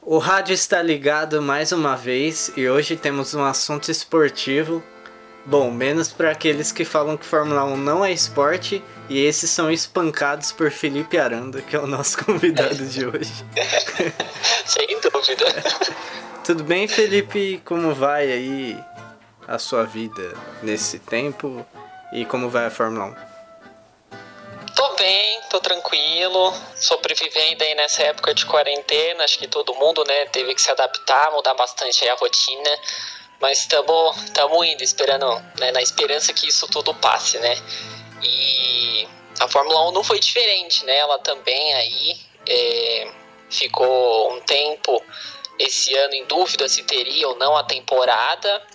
O rádio está ligado mais uma vez e hoje temos um assunto esportivo. Bom, menos para aqueles que falam que Fórmula 1 não é esporte e esses são espancados por Felipe Aranda, que é o nosso convidado de hoje. Sem dúvida. Tudo bem, Felipe? Como vai aí a sua vida nesse tempo e como vai a Fórmula 1? Tô bem, tô tranquilo, sobrevivendo aí nessa época de quarentena. Acho que todo mundo, né, teve que se adaptar, mudar bastante a rotina. Mas estamos indo, esperando, né, na esperança que isso tudo passe, né? E a Fórmula 1 não foi diferente, né? Ela também aí é, ficou um tempo esse ano em dúvida se teria ou não a temporada.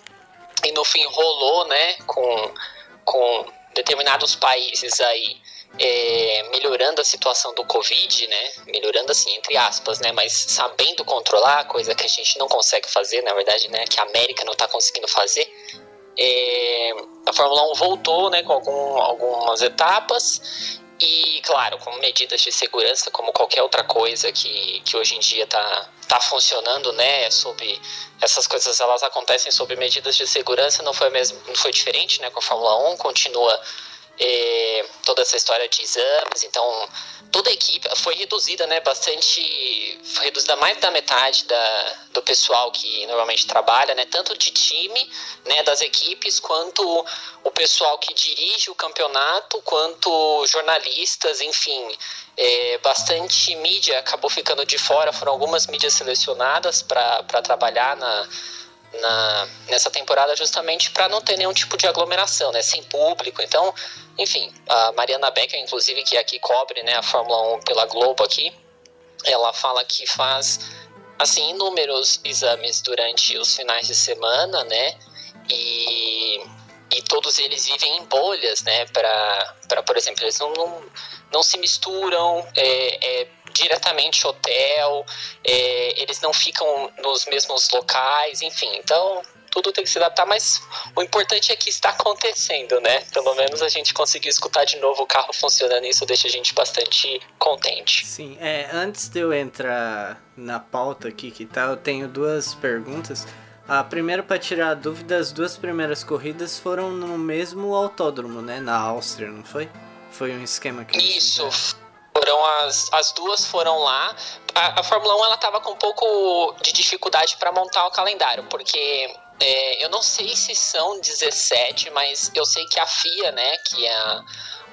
E no fim rolou, né? Com, com determinados países aí é, melhorando a situação do Covid, né? Melhorando assim, entre aspas, né? Mas sabendo controlar, coisa que a gente não consegue fazer, na verdade, né? Que a América não está conseguindo fazer. É, a Fórmula 1 voltou, né? Com algum, algumas etapas e, claro, com medidas de segurança, como qualquer outra coisa que, que hoje em dia está tá funcionando, né? Sobre essas coisas, elas acontecem sob medidas de segurança. Não foi mesmo, não foi diferente, né? Com a Fórmula 1 continua é, toda essa história de exames, então toda a equipe foi reduzida, né, bastante, foi reduzida mais da metade da, do pessoal que normalmente trabalha, né, tanto de time, né, das equipes, quanto o pessoal que dirige o campeonato, quanto jornalistas, enfim, é, bastante mídia acabou ficando de fora, foram algumas mídias selecionadas para trabalhar na na, nessa temporada justamente para não ter nenhum tipo de aglomeração, né, sem público. Então, enfim, a Mariana Becker, inclusive, que aqui cobre né, a Fórmula 1 pela Globo aqui, ela fala que faz assim inúmeros exames durante os finais de semana, né? E, e todos eles vivem em bolhas, né? Para, por exemplo, eles não, não, não se misturam, é, é diretamente hotel, é, eles não ficam nos mesmos locais, enfim. Então, tudo tem que se adaptar, mas o importante é que está acontecendo, né? Pelo menos a gente conseguiu escutar de novo o carro funcionando e isso deixa a gente bastante contente. Sim, é, antes de eu entrar na pauta aqui que tá, eu tenho duas perguntas. A primeira para tirar a dúvida, as duas primeiras corridas foram no mesmo autódromo, né? Na Áustria, não foi? Foi um esquema que Isso, foram as, as duas foram lá. A, a Fórmula 1 ela tava com um pouco de dificuldade para montar o calendário, porque é, eu não sei se são 17, mas eu sei que a FIA, né, que é a,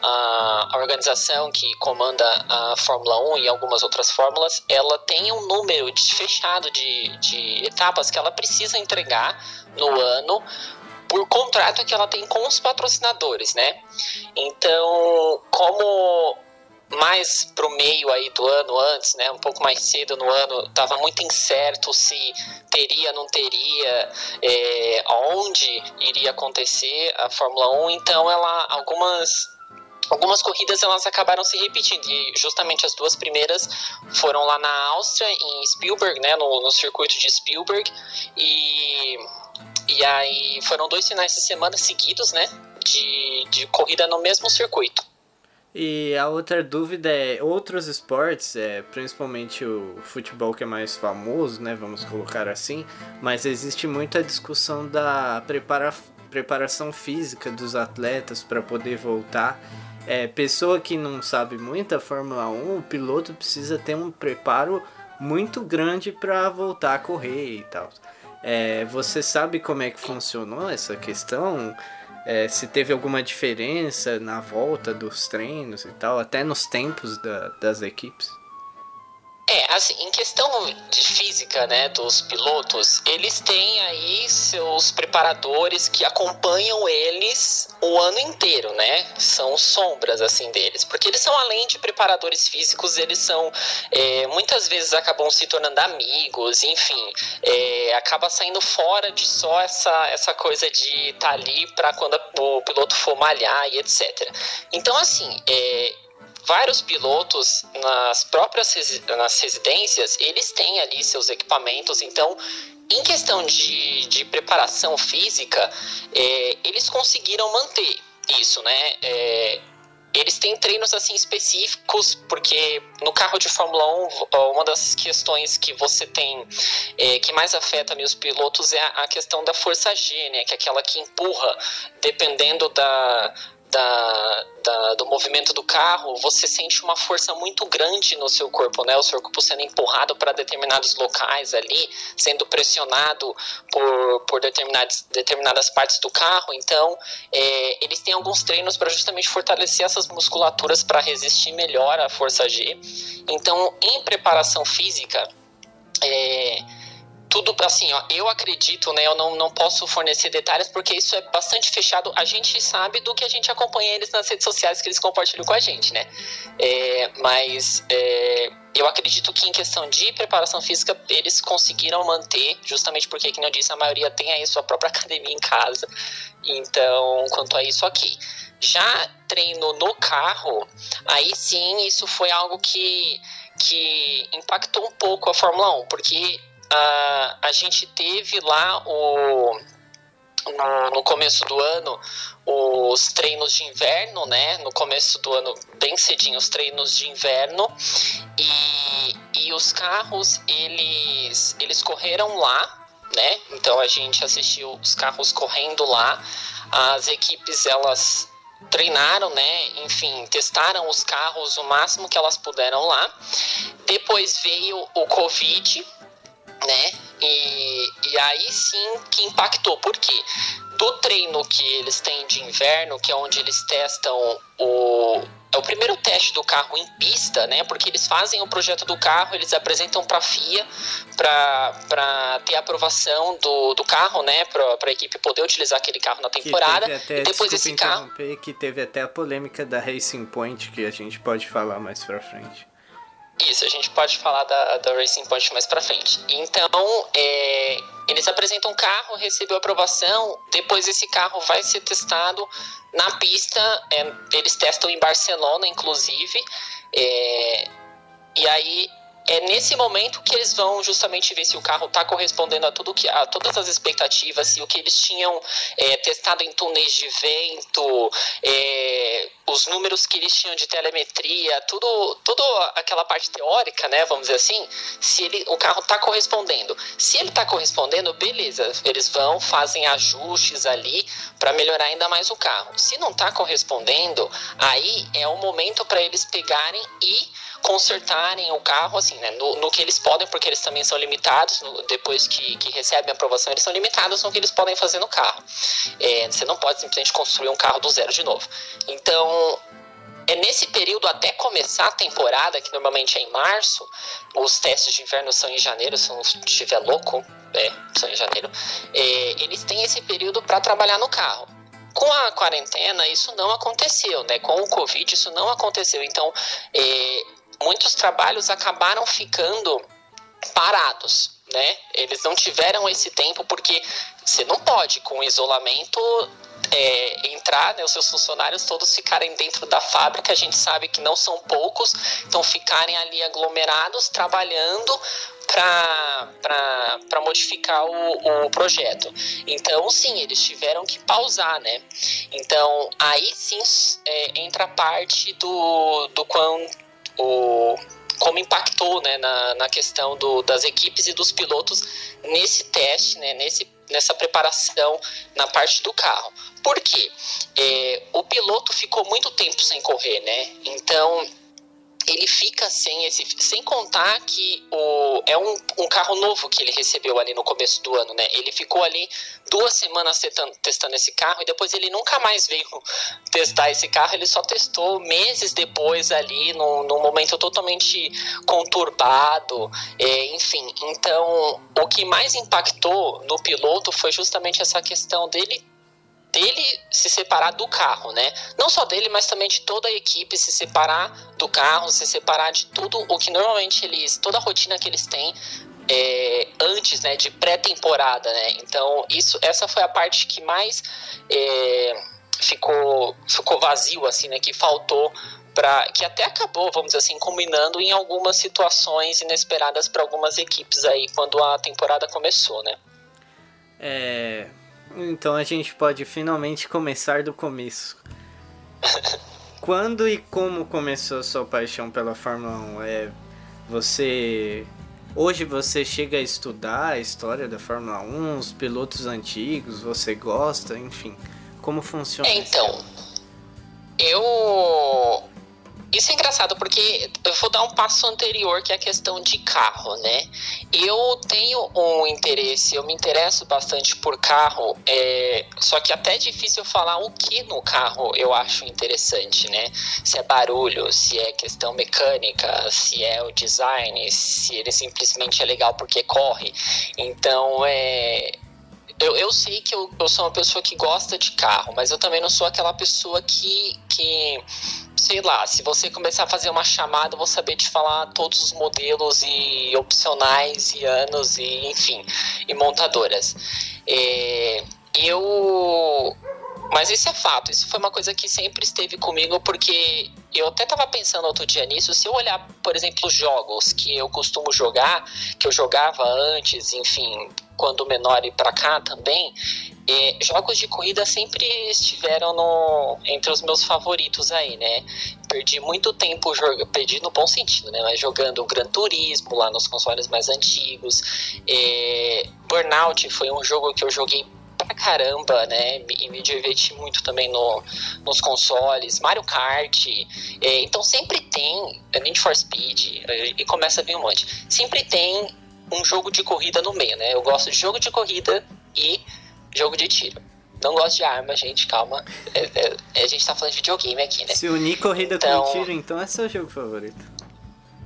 a, a, organização que comanda a Fórmula 1 e algumas outras fórmulas, ela tem um número de, fechado de, de etapas que ela precisa entregar no ano por contrato que ela tem com os patrocinadores, né? Então, como mais pro meio aí do ano antes, né, um pouco mais cedo no ano, estava muito incerto se teria, não teria, é, onde iria acontecer a Fórmula 1, então ela algumas algumas corridas elas acabaram se repetindo. E justamente as duas primeiras foram lá na Áustria em Spielberg, né, no, no circuito de Spielberg. E e aí foram dois finais de semana seguidos, né, de, de corrida no mesmo circuito. E a outra dúvida é outros esportes, é, principalmente o futebol que é mais famoso, né, vamos colocar assim, mas existe muita discussão da prepara preparação física dos atletas para poder voltar. É, pessoa que não sabe muito a Fórmula 1, o piloto precisa ter um preparo muito grande para voltar a correr e tal. É, você sabe como é que funcionou essa questão? É, se teve alguma diferença na volta dos treinos e tal, até nos tempos da, das equipes. É, assim, em questão de física, né, dos pilotos, eles têm aí seus preparadores que acompanham eles o ano inteiro, né? São sombras, assim, deles. Porque eles são, além de preparadores físicos, eles são, é, muitas vezes acabam se tornando amigos, enfim. É, acaba saindo fora de só essa, essa coisa de estar tá ali para quando o piloto for malhar e etc. Então, assim, é, vários pilotos nas próprias nas residências, eles têm ali seus equipamentos, então em questão de, de preparação física, é, eles conseguiram manter isso, né? É, eles têm treinos assim específicos, porque no carro de Fórmula 1, uma das questões que você tem é, que mais afeta os pilotos é a, a questão da força G, né? Que é aquela que empurra, dependendo da, da, da, do movimento do carro, você sente uma força muito grande no seu corpo, né? O seu corpo sendo empurrado para determinados locais ali, sendo pressionado por, por determinadas, determinadas partes do carro. Então, é, eles têm alguns treinos para justamente fortalecer essas musculaturas para resistir melhor à força G. Então, em preparação física, é, tudo assim, ó, eu acredito, né? Eu não, não posso fornecer detalhes porque isso é bastante fechado. A gente sabe do que a gente acompanha eles nas redes sociais que eles compartilham com a gente, né? É, mas é, eu acredito que em questão de preparação física eles conseguiram manter, justamente porque, como eu disse, a maioria tem aí sua própria academia em casa. Então, quanto a isso aqui. Já treino no carro, aí sim, isso foi algo que, que impactou um pouco a Fórmula 1, porque a, a gente teve lá o, no, no, começo do ano os treinos de inverno, né? No começo do ano, bem cedinho, os treinos de inverno. E, e os carros, eles, eles correram lá, né? Então a gente assistiu os carros correndo lá. As equipes, elas treinaram, né? Enfim, testaram os carros o máximo que elas puderam lá. Depois veio o Covid, né? E, e aí sim que impactou, porque do treino que eles têm de inverno, que é onde eles testam o, é o primeiro teste do carro em pista, né? Porque eles fazem o projeto do carro, eles apresentam para a FIA para ter aprovação do, do carro, né? Para a equipe poder utilizar aquele carro na temporada. Até, e depois esse carro. Que teve até a polêmica da Racing Point, que a gente pode falar mais para frente. Isso, a gente pode falar da, da Racing Point mais pra frente. Então, é, eles apresentam um carro, recebeu aprovação, depois esse carro vai ser testado na pista, é, eles testam em Barcelona, inclusive, é, e aí é nesse momento que eles vão justamente ver se o carro está correspondendo a tudo que a todas as expectativas, se o que eles tinham é, testado em túneis de vento, é, os números que eles tinham de telemetria, tudo, tudo aquela parte teórica, né, vamos dizer assim, se ele, o carro está correspondendo. Se ele está correspondendo, beleza, eles vão, fazem ajustes ali para melhorar ainda mais o carro. Se não está correspondendo, aí é o momento para eles pegarem e consertarem o carro, assim, né, no, no, que eles podem, porque eles também são limitados, no, depois que, que recebem a aprovação, eles são limitados no que eles podem fazer no carro. É, você não pode simplesmente construir um carro do zero de novo. Então, é nesse período até começar a temporada, que normalmente é em março, os testes de inverno são em janeiro, se não estiver louco, é, são em janeiro, é, eles têm esse período para trabalhar no carro. Com a quarentena, isso não aconteceu, né? Com o Covid, isso não aconteceu. Então, é, muitos trabalhos acabaram ficando parados, né? Eles não tiveram esse tempo porque você não pode, com isolamento, é, entrar, né, os seus funcionários todos ficarem dentro da fábrica, a gente sabe que não são poucos, então ficarem ali aglomerados, trabalhando para modificar o, o projeto. Então, sim, eles tiveram que pausar, né? Então, aí sim é, entra a parte do, do quão o, como impactou né, na, na questão do, das equipes e dos pilotos nesse teste, né, nesse, nessa preparação na parte do carro. Por quê? É, o piloto ficou muito tempo sem correr, né? Então ele fica sem esse. Sem contar que o, é um, um carro novo que ele recebeu ali no começo do ano, né? Ele ficou ali duas semanas testando, testando esse carro e depois ele nunca mais veio testar esse carro, ele só testou meses depois ali, num, num momento totalmente conturbado, é, enfim. Então, o que mais impactou no piloto foi justamente essa questão dele dele se separar do carro, né? Não só dele, mas também de toda a equipe se separar do carro, se separar de tudo o que normalmente eles, toda a rotina que eles têm é, antes, né, de pré-temporada, né? Então isso, essa foi a parte que mais é, ficou, ficou vazio, assim, né? Que faltou para que até acabou, vamos dizer assim, combinando em algumas situações inesperadas para algumas equipes aí quando a temporada começou, né? É, então a gente pode finalmente começar do começo. quando e como começou a sua paixão pela Fórmula 1? É, você Hoje você chega a estudar a história da Fórmula 1, os pilotos antigos, você gosta, enfim. Como funciona? Então, eu isso é engraçado porque eu vou dar um passo anterior que é a questão de carro, né? Eu tenho um interesse, eu me interesso bastante por carro, é, só que até é difícil falar o que no carro eu acho interessante, né? Se é barulho, se é questão mecânica, se é o design, se ele simplesmente é legal porque corre. Então, é, eu, eu sei que eu, eu sou uma pessoa que gosta de carro, mas eu também não sou aquela pessoa que, que sei lá, se você começar a fazer uma chamada, eu vou saber te falar todos os modelos e opcionais e anos e enfim, e montadoras. É, eu mas isso é fato, isso foi uma coisa que sempre esteve comigo, porque eu até estava pensando outro dia nisso. Se eu olhar, por exemplo, os jogos que eu costumo jogar, que eu jogava antes, enfim, quando menor e para cá também, é, jogos de corrida sempre estiveram no, entre os meus favoritos aí, né? Perdi muito tempo jogando, perdi no bom sentido, né? Mas jogando Gran Turismo lá nos consoles mais antigos. É, Burnout foi um jogo que eu joguei pra caramba, né? E me diverti muito também no, nos consoles. Mario Kart. É, então sempre tem Need for Speed e começa a vir um monte. Sempre tem um jogo de corrida no meio, né? Eu gosto de jogo de corrida e jogo de tiro. Não gosto de arma, gente, calma. É, é, a gente tá falando de videogame aqui, né? Se unir corrida então... com tiro, então é seu jogo favorito.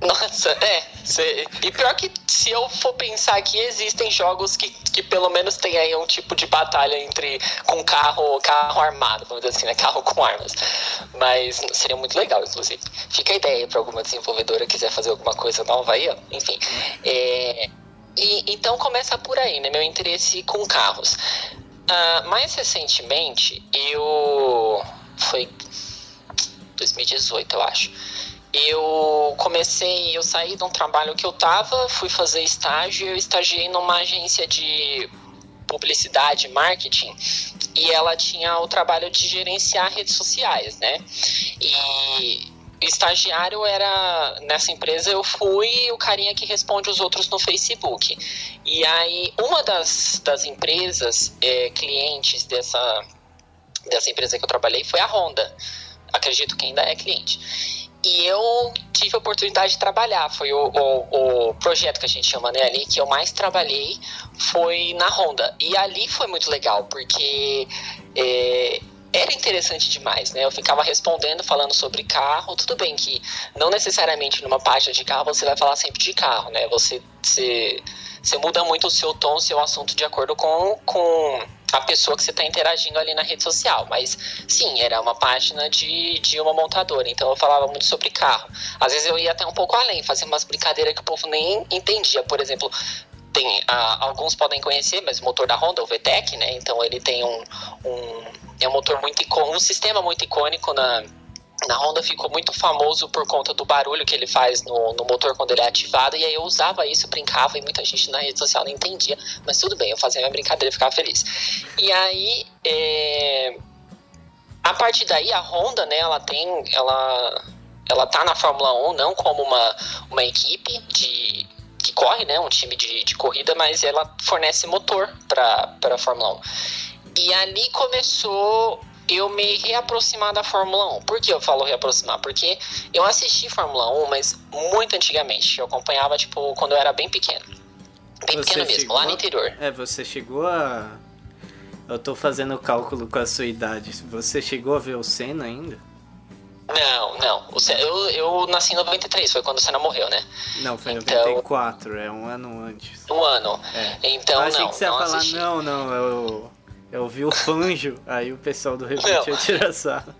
Nossa, é. Cê, e pior que se eu for pensar aqui, existem jogos que, que pelo menos tem aí um tipo de batalha entre com carro, carro armado, vamos dizer assim, né? Carro com armas. Mas seria muito legal, inclusive. Fica a ideia para alguma desenvolvedora quiser fazer alguma coisa nova aí, ó. Enfim. É, e, então começa por aí, né? Meu interesse com carros. Uh, mais recentemente, eu. Foi 2018, eu acho eu comecei, eu saí de um trabalho que eu tava, fui fazer estágio, eu estagiei numa agência de publicidade, marketing, e ela tinha o trabalho de gerenciar redes sociais, né? E estagiário era nessa empresa eu fui o carinha que responde os outros no Facebook. E aí uma das, das empresas é, clientes dessa dessa empresa que eu trabalhei foi a Honda. Acredito que ainda é cliente. E eu tive a oportunidade de trabalhar. Foi o, o, o, projeto que a gente chama né, ali, que eu mais trabalhei, foi na Honda. E ali foi muito legal, porque é, era interessante demais, né? Eu ficava respondendo, falando sobre carro. Tudo bem que não necessariamente numa página de carro você vai falar sempre de carro, né? Você, você, você muda muito o seu tom, seu assunto de acordo com, com a pessoa que você está interagindo ali na rede social. Mas sim, era uma página de, de uma montadora, então eu falava muito sobre carro. Às vezes eu ia até um pouco além, fazia umas brincadeiras que o povo nem entendia. Por exemplo, tem alguns podem conhecer, mas o motor da Honda, o VTEC, né? Então ele tem um, um é um motor muito um sistema muito icônico na na Honda ficou muito famoso por conta do barulho que ele faz no, no motor quando ele é ativado, e aí eu usava isso, brincava, e muita gente na rede social não entendia, mas tudo bem, eu fazia minha brincadeira e ficava feliz. E aí, é... a partir daí, a Honda, né, ela tem, ela, ela tá na Fórmula 1 não como uma, uma equipe de que corre, né, um time de, de corrida, mas ela fornece motor para a Fórmula 1. E ali começou eu me reaproximar da Fórmula 1. Por que eu falo reaproximar? Porque eu assisti Fórmula 1, mas muito antigamente. Eu acompanhava, tipo, quando eu era bem pequeno. Bem você pequeno mesmo, lá no interior. É, você chegou a. Eu tô fazendo o cálculo com a sua idade. Você chegou a ver o Senna ainda? Não, não. O Senna, eu, eu nasci em 93, foi quando o Senna morreu, né? Não, foi em então, 94, é um ano antes. Um ano. É. Então, eu achei não. que você ia falar, assisti. não, não, eu eu vi o Fanjo, aí o pessoal do Reboot ia tirar sarro.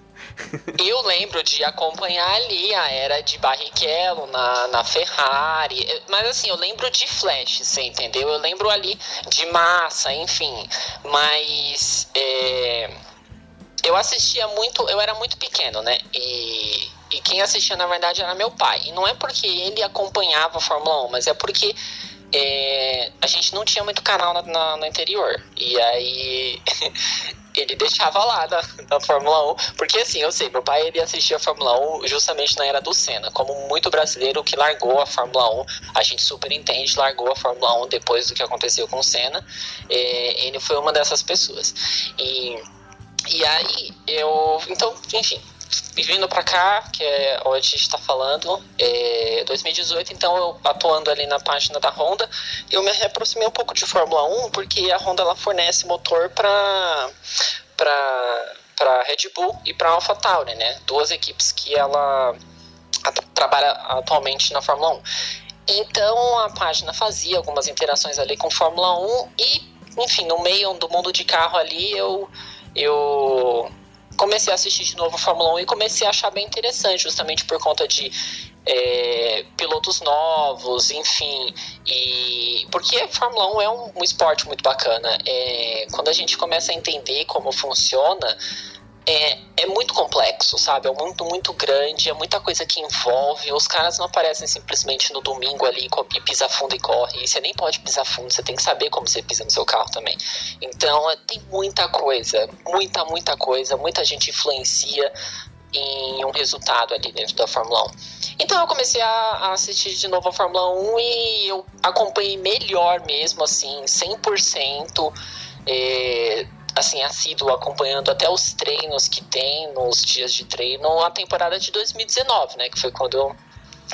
Eu lembro de acompanhar ali a era de Barrichello na, na Ferrari, mas assim, eu lembro de Flash, você entendeu? Eu lembro ali de Massa, enfim, mas é, eu assistia muito, eu era muito pequeno, né? E, e quem assistia na verdade era meu pai. E não é porque ele acompanhava a Fórmula 1, mas é porque é, a gente não tinha muito canal na, na, no interior. E aí ele deixava lá na, Fórmula 1, porque assim, eu sei, meu pai ele assistia a Fórmula 1 justamente na era do Senna, como muito brasileiro que largou a Fórmula 1, a gente super entende, largou a Fórmula 1 depois do que aconteceu com o Senna, é, ele foi uma dessas pessoas. E, e aí, eu, então, enfim, vindo para cá, que é onde a gente está falando, é 2018, então eu atuando ali na página da Honda, eu me aproximei um pouco de Fórmula 1, porque a Honda ela fornece motor para para Red Bull e para AlphaTauri, né? Duas equipes que ela trabalha atualmente na Fórmula 1. Então a página fazia algumas interações ali com Fórmula 1 e, enfim, no meio do mundo de carro ali eu eu comecei a assistir de novo a Fórmula 1 e comecei a achar bem interessante, justamente por conta de é, pilotos novos, enfim. E porque a Fórmula 1 é um, um esporte muito bacana. É, quando a gente começa a entender como funciona, é, é muito complexo, sabe? É um mundo muito grande, é muita coisa que envolve. Os caras não aparecem simplesmente no domingo ali e pisa fundo e corre. E você nem pode pisar fundo, você tem que saber como você pisa no seu carro também. Então é, tem muita coisa, muita, muita coisa. Muita gente influencia em um resultado ali dentro da Fórmula 1. Então eu comecei a, assistir de novo a Fórmula 1 e eu acompanhei melhor mesmo, assim, 100%. É, assim, assíduo acompanhando até os treinos que tem nos dias de treino a temporada de 2019, né? Que foi quando eu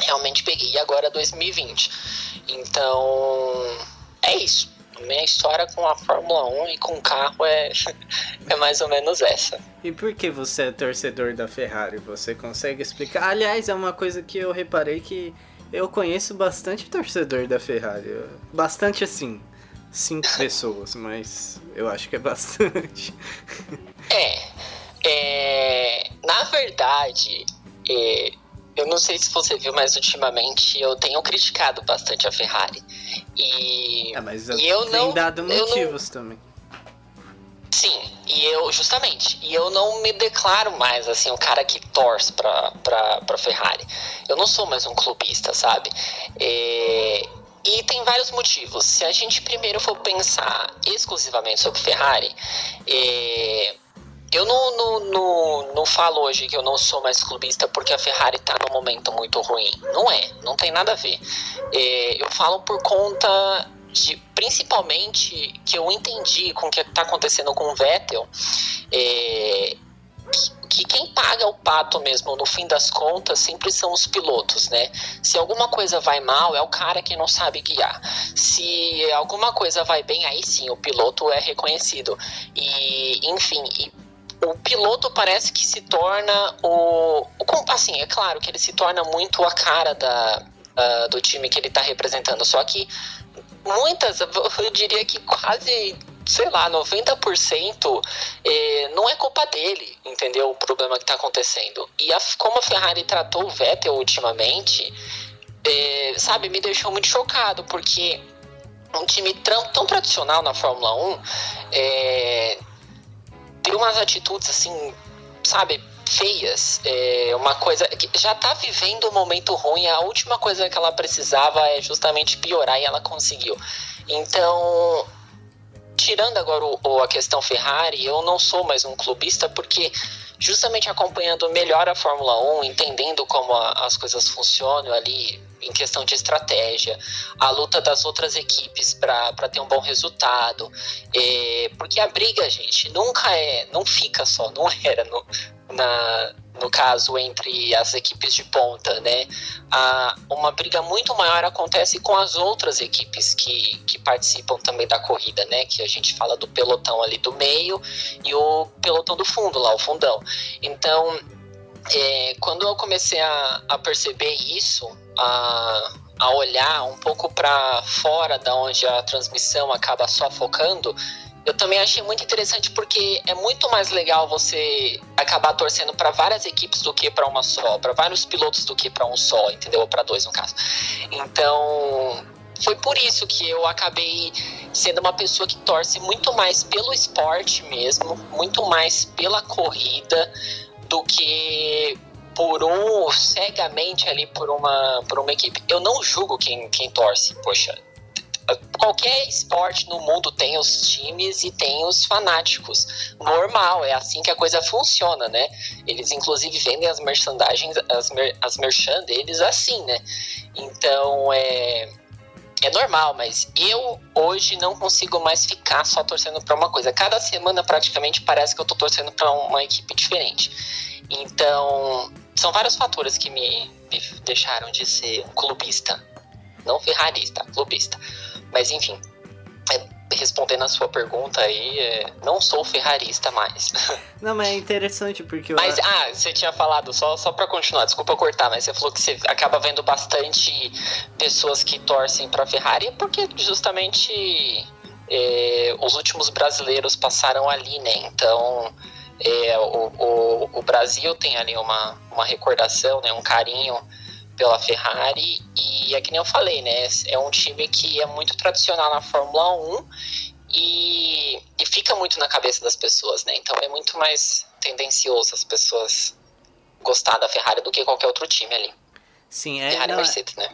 realmente peguei. E agora 2020. Então, é isso. Minha história com a Fórmula 1 e com o carro é, é mais ou menos essa. E por que você é torcedor da Ferrari? Você consegue explicar? Aliás, é uma coisa que eu reparei que eu conheço bastante torcedor da Ferrari. Bastante assim cinco pessoas, mas eu acho que é bastante. É. é na verdade, é, eu não sei se você viu, mas ultimamente eu tenho criticado bastante a Ferrari. E, é, mas e eu não dado motivos não, também. Sim, e eu, justamente, e eu não me declaro mais, assim, o cara que torce pra, pra, pra Ferrari. Eu não sou mais um clubista, sabe? É, e tem vários motivos. Se a gente primeiro for pensar exclusivamente sobre Ferrari, é, eu não, não, não, não, falo hoje que eu não sou mais clubista porque a Ferrari está num momento muito ruim. Não é, não tem nada a ver. É, eu falo por conta de, principalmente, que eu entendi com o que está acontecendo com o Vettel. É, que quem paga o pato mesmo no fim das contas sempre são os pilotos, né? Se alguma coisa vai mal, é o cara que não sabe guiar. Se alguma coisa vai bem, aí sim o piloto é reconhecido. E, enfim, e o piloto parece que se torna o, o. Assim, é claro que ele se torna muito a cara da, uh, do time que ele está representando. Só que muitas, eu diria que quase sei lá, 90% é, não é culpa dele, entendeu? O problema que está acontecendo. E a, como a Ferrari tratou o Vettel ultimamente, é, sabe, me deixou muito chocado, porque um time tão, tão tradicional na Fórmula 1 é, tem umas atitudes assim, sabe, feias, é uma coisa que já está vivendo um momento ruim, a última coisa que ela precisava é justamente piorar e ela conseguiu. Então, tirando agora o, a questão Ferrari, eu não sou mais um clubista porque justamente acompanhando melhor a Fórmula 1, entendendo como a, as coisas funcionam ali em questão de estratégia, a luta das outras equipes para ter um bom resultado, é, porque a briga, gente, nunca é, não fica só, não era no, na, no caso entre as equipes de ponta, né? A, uma briga muito maior acontece com as outras equipes que, que participam também da corrida, né? Que a gente fala do pelotão ali do meio e o pelotão do fundo, lá o fundão. Então, é, quando eu comecei a, a perceber isso, a, a olhar um pouco para fora da onde a transmissão acaba só focando, eu também achei muito interessante porque é muito mais legal você acabar torcendo para várias equipes do que para uma só, para vários pilotos do que para um só, entendeu? Ou para dois no caso. Então, foi por isso que eu acabei sendo uma pessoa que torce muito mais pelo esporte mesmo, muito mais pela corrida do que por um cegamente ali por uma por uma equipe. Eu não julgo quem quem torce, poxa, qualquer esporte no mundo tem os times e tem os fanáticos. Normal, é assim que a coisa funciona, né? Eles inclusive vendem as merchandagens, as, mer, as merchan deles assim, né? Então é é normal, mas eu hoje não consigo mais ficar só torcendo para uma coisa. Cada semana praticamente parece que eu tô torcendo para uma equipe diferente. Então, são vários fatores que me, me deixaram de ser um clubista. Não ferrarista, clubista. Mas enfim, é, respondendo a sua pergunta aí, é, não sou ferrarista mais. Não, mas é interessante porque. Mas, ah, você tinha falado, só, só pra continuar, desculpa cortar, mas você falou que você acaba vendo bastante pessoas que torcem pra Ferrari porque justamente é, os últimos brasileiros passaram ali, né? Então. É, o, o, o Brasil tem ali uma, uma recordação, né, um carinho pela Ferrari e é que nem eu falei, né? É um time que é muito tradicional na Fórmula 1 e, e fica muito na cabeça das pessoas, né? Então é muito mais tendencioso as pessoas gostar da Ferrari do que qualquer outro time ali. Sim, é. Ferrari não, Mercedes, né?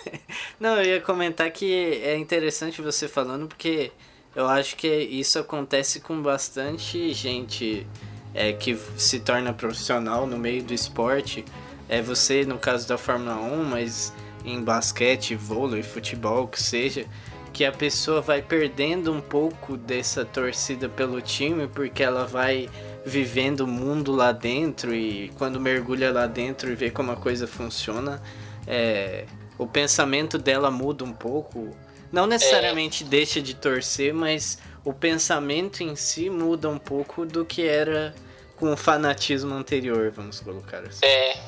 não, eu ia comentar que é interessante você falando porque eu acho que isso acontece com bastante gente é, que se torna profissional no meio do esporte é você no caso da Fórmula 1, mas em basquete, vôlei, futebol, que seja, que a pessoa vai perdendo um pouco dessa torcida pelo time porque ela vai vivendo o mundo lá dentro e quando mergulha lá dentro e vê como a coisa funciona, é, o pensamento dela muda um pouco. Não necessariamente é. deixa de torcer, mas o pensamento em si muda um pouco do que era com o fanatismo anterior, vamos colocar assim. É,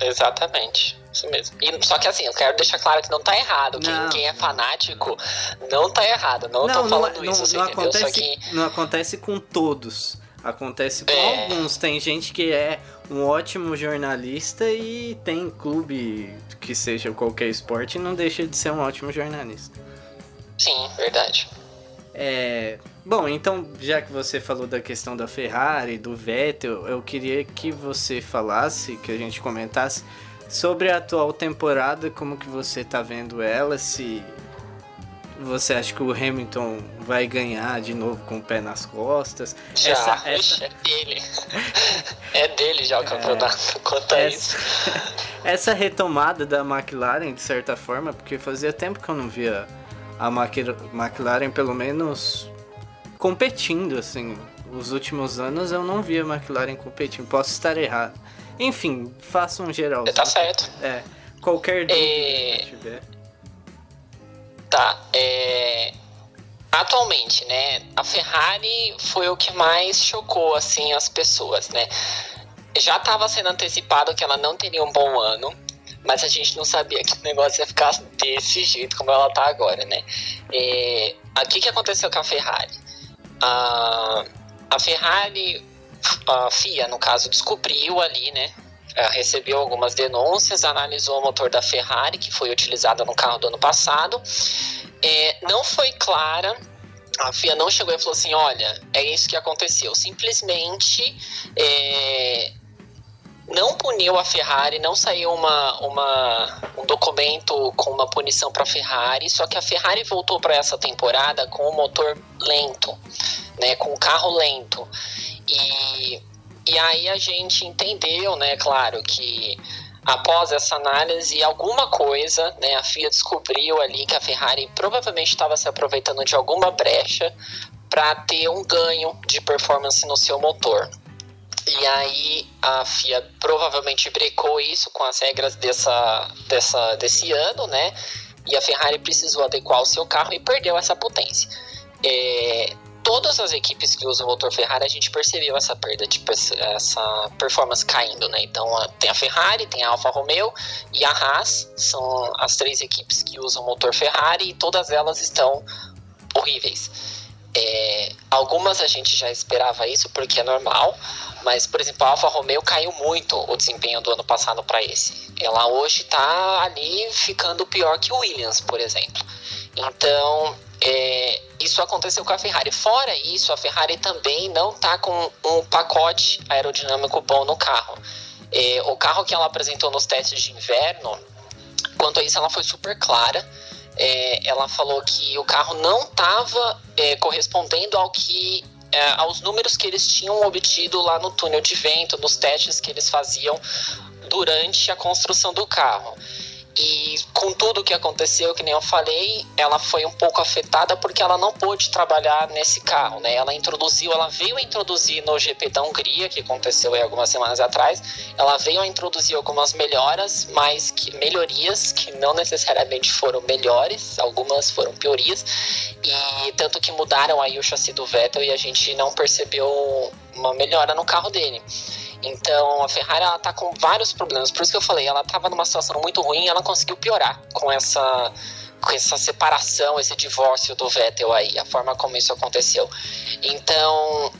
Exatamente. Isso mesmo. E, só que assim, eu quero deixar claro que não tá errado. Quem, quem é fanático não tá errado. Não, não tô falando não, isso, não, não acontece, que... não acontece com todos. Acontece com é... alguns. Tem gente que é um ótimo jornalista e tem clube que seja qualquer esporte e não deixa de ser um ótimo jornalista. Sim, verdade. É, bom, então já que você falou da questão da Ferrari, do Vettel, eu queria que você falasse, que a gente comentasse sobre a atual temporada, como que você tá vendo ela, se você acha que o Hamilton vai ganhar de novo com o pé nas costas? Já, essa, essa... é dele. é dele já o é, campeonato, quanto a isso. essa retomada da McLaren, de certa forma, porque fazia tempo que eu não via a McLaren pelo menos competindo, assim. Os últimos anos eu não vi a McLaren competindo, posso estar errado. Enfim, faça um geral. Tá certo. É, qualquer dúvida é... que tiver. Tá, é... Atualmente, né, a Ferrari foi o que mais chocou, assim, as pessoas, né? Já estava sendo antecipado que ela não teria um bom ano, mas a gente não sabia que o negócio ia ficar desse jeito como ela tá agora, né? É, o que, que aconteceu com a Ferrari? A, a Ferrari, a FIA, no caso, descobriu ali, né? Recebeu algumas denúncias, analisou o motor da Ferrari, que foi utilizado no carro do ano passado. É, não foi clara a FIA não chegou e falou assim: olha, é isso que aconteceu. Simplesmente é, não puniu a Ferrari, não saiu uma, uma, um documento com uma punição para a Ferrari, só que a Ferrari voltou para essa temporada com o motor lento, né, com o carro lento. E, e aí a gente entendeu, né, claro, que após essa análise, alguma coisa, né, a FIA descobriu ali que a Ferrari provavelmente estava se aproveitando de alguma brecha para ter um ganho de performance no seu motor. E aí a FIA provavelmente brecou isso com as regras dessa, dessa, desse ano, né? E a Ferrari precisou adequar o seu carro e perdeu essa potência. É, todas as equipes que usam o motor Ferrari, a gente percebeu essa perda, de, essa performance caindo, né? Então tem a Ferrari, tem a Alfa Romeo e a Haas, são as três equipes que usam o motor Ferrari e todas elas estão horríveis. É, algumas a gente já esperava isso porque é normal, mas, por exemplo, a Alfa Romeo caiu muito o desempenho do ano passado para esse. Ela hoje está ali ficando pior que o Williams, por exemplo. Então, é, isso aconteceu com a Ferrari. Fora isso, a Ferrari também não está com um pacote aerodinâmico bom no carro. É, o carro que ela apresentou nos testes de inverno, quanto a isso, ela foi super clara é, ela falou que o carro não estava é, correspondendo ao que é, aos números que eles tinham obtido lá no túnel de vento, nos testes que eles faziam durante a construção do carro. E com tudo que aconteceu, que nem eu falei, ela foi um pouco afetada porque ela não pôde trabalhar nesse carro, né? Ela introduziu, ela veio a introduzir no GP da Hungria, que aconteceu aí algumas semanas atrás, ela veio a introduzir algumas melhoras, mas que melhorias que não necessariamente foram melhores, algumas foram piorias, e tanto que mudaram aí o chassi do Vettel e a gente não percebeu uma melhora no carro dele. Então a Ferrari ela tá com vários problemas. Por isso que eu falei, ela estava numa situação muito ruim ela conseguiu piorar com essa com essa separação, esse divórcio do Vettel aí, a forma como isso aconteceu. Então,